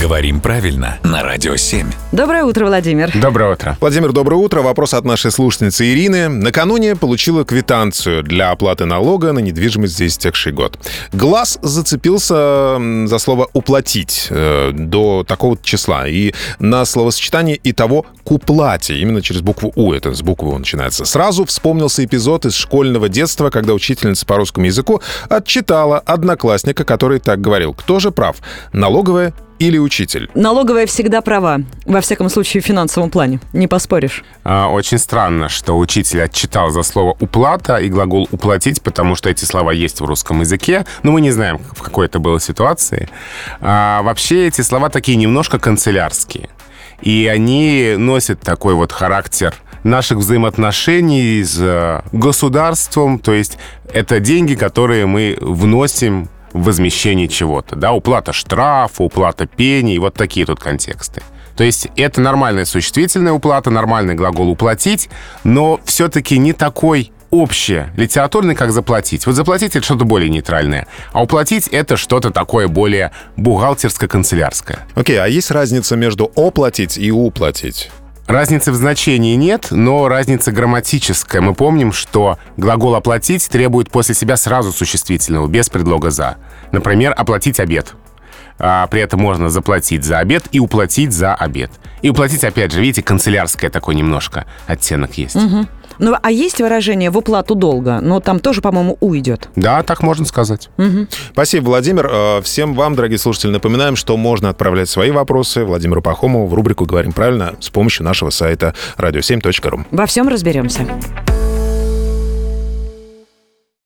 Говорим правильно на Радио 7. Доброе утро, Владимир. Доброе утро. Владимир, доброе утро. Вопрос от нашей слушательницы Ирины. Накануне получила квитанцию для оплаты налога на недвижимость за истекший год. Глаз зацепился за слово «уплатить» э, до такого числа. И на словосочетание «и того к уплате». Именно через букву «у». Это с буквы «у» начинается. Сразу вспомнился эпизод из школьного детства, когда учительница по русскому языку отчитала одноклассника, который так говорил. Кто же прав? Налоговая или учитель? Налоговая всегда права. Во всяком случае, в финансовом плане. Не поспоришь. А, очень странно, что учитель отчитал за слово «уплата» и глагол «уплатить», потому что эти слова есть в русском языке, но мы не знаем, в какой это было ситуации. А, вообще эти слова такие немножко канцелярские. И они носят такой вот характер наших взаимоотношений с э, государством, то есть это деньги, которые мы вносим возмещение чего-то, да, уплата штрафа, уплата пений, вот такие тут контексты. То есть это нормальная существительная уплата, нормальный глагол «уплатить», но все-таки не такой общее, литературный, как заплатить. Вот заплатить — это что-то более нейтральное, а уплатить — это что-то такое более бухгалтерско-канцелярское. Окей, okay, а есть разница между «оплатить» и «уплатить»? Разницы в значении нет, но разница грамматическая. Мы помним, что глагол «оплатить» требует после себя сразу существительного, без предлога «за». Например, «оплатить обед». А при этом можно заплатить за обед и уплатить за обед. И уплатить, опять же, видите, канцелярское такой немножко оттенок есть. Угу. Ну, а есть выражение «в уплату долга», но там тоже, по-моему, «у» идет. Да, так можно сказать. Угу. Спасибо, Владимир. Э, всем вам, дорогие слушатели, напоминаем, что можно отправлять свои вопросы Владимиру Пахомову в рубрику «Говорим правильно» с помощью нашего сайта radio7.ru. Во всем разберемся.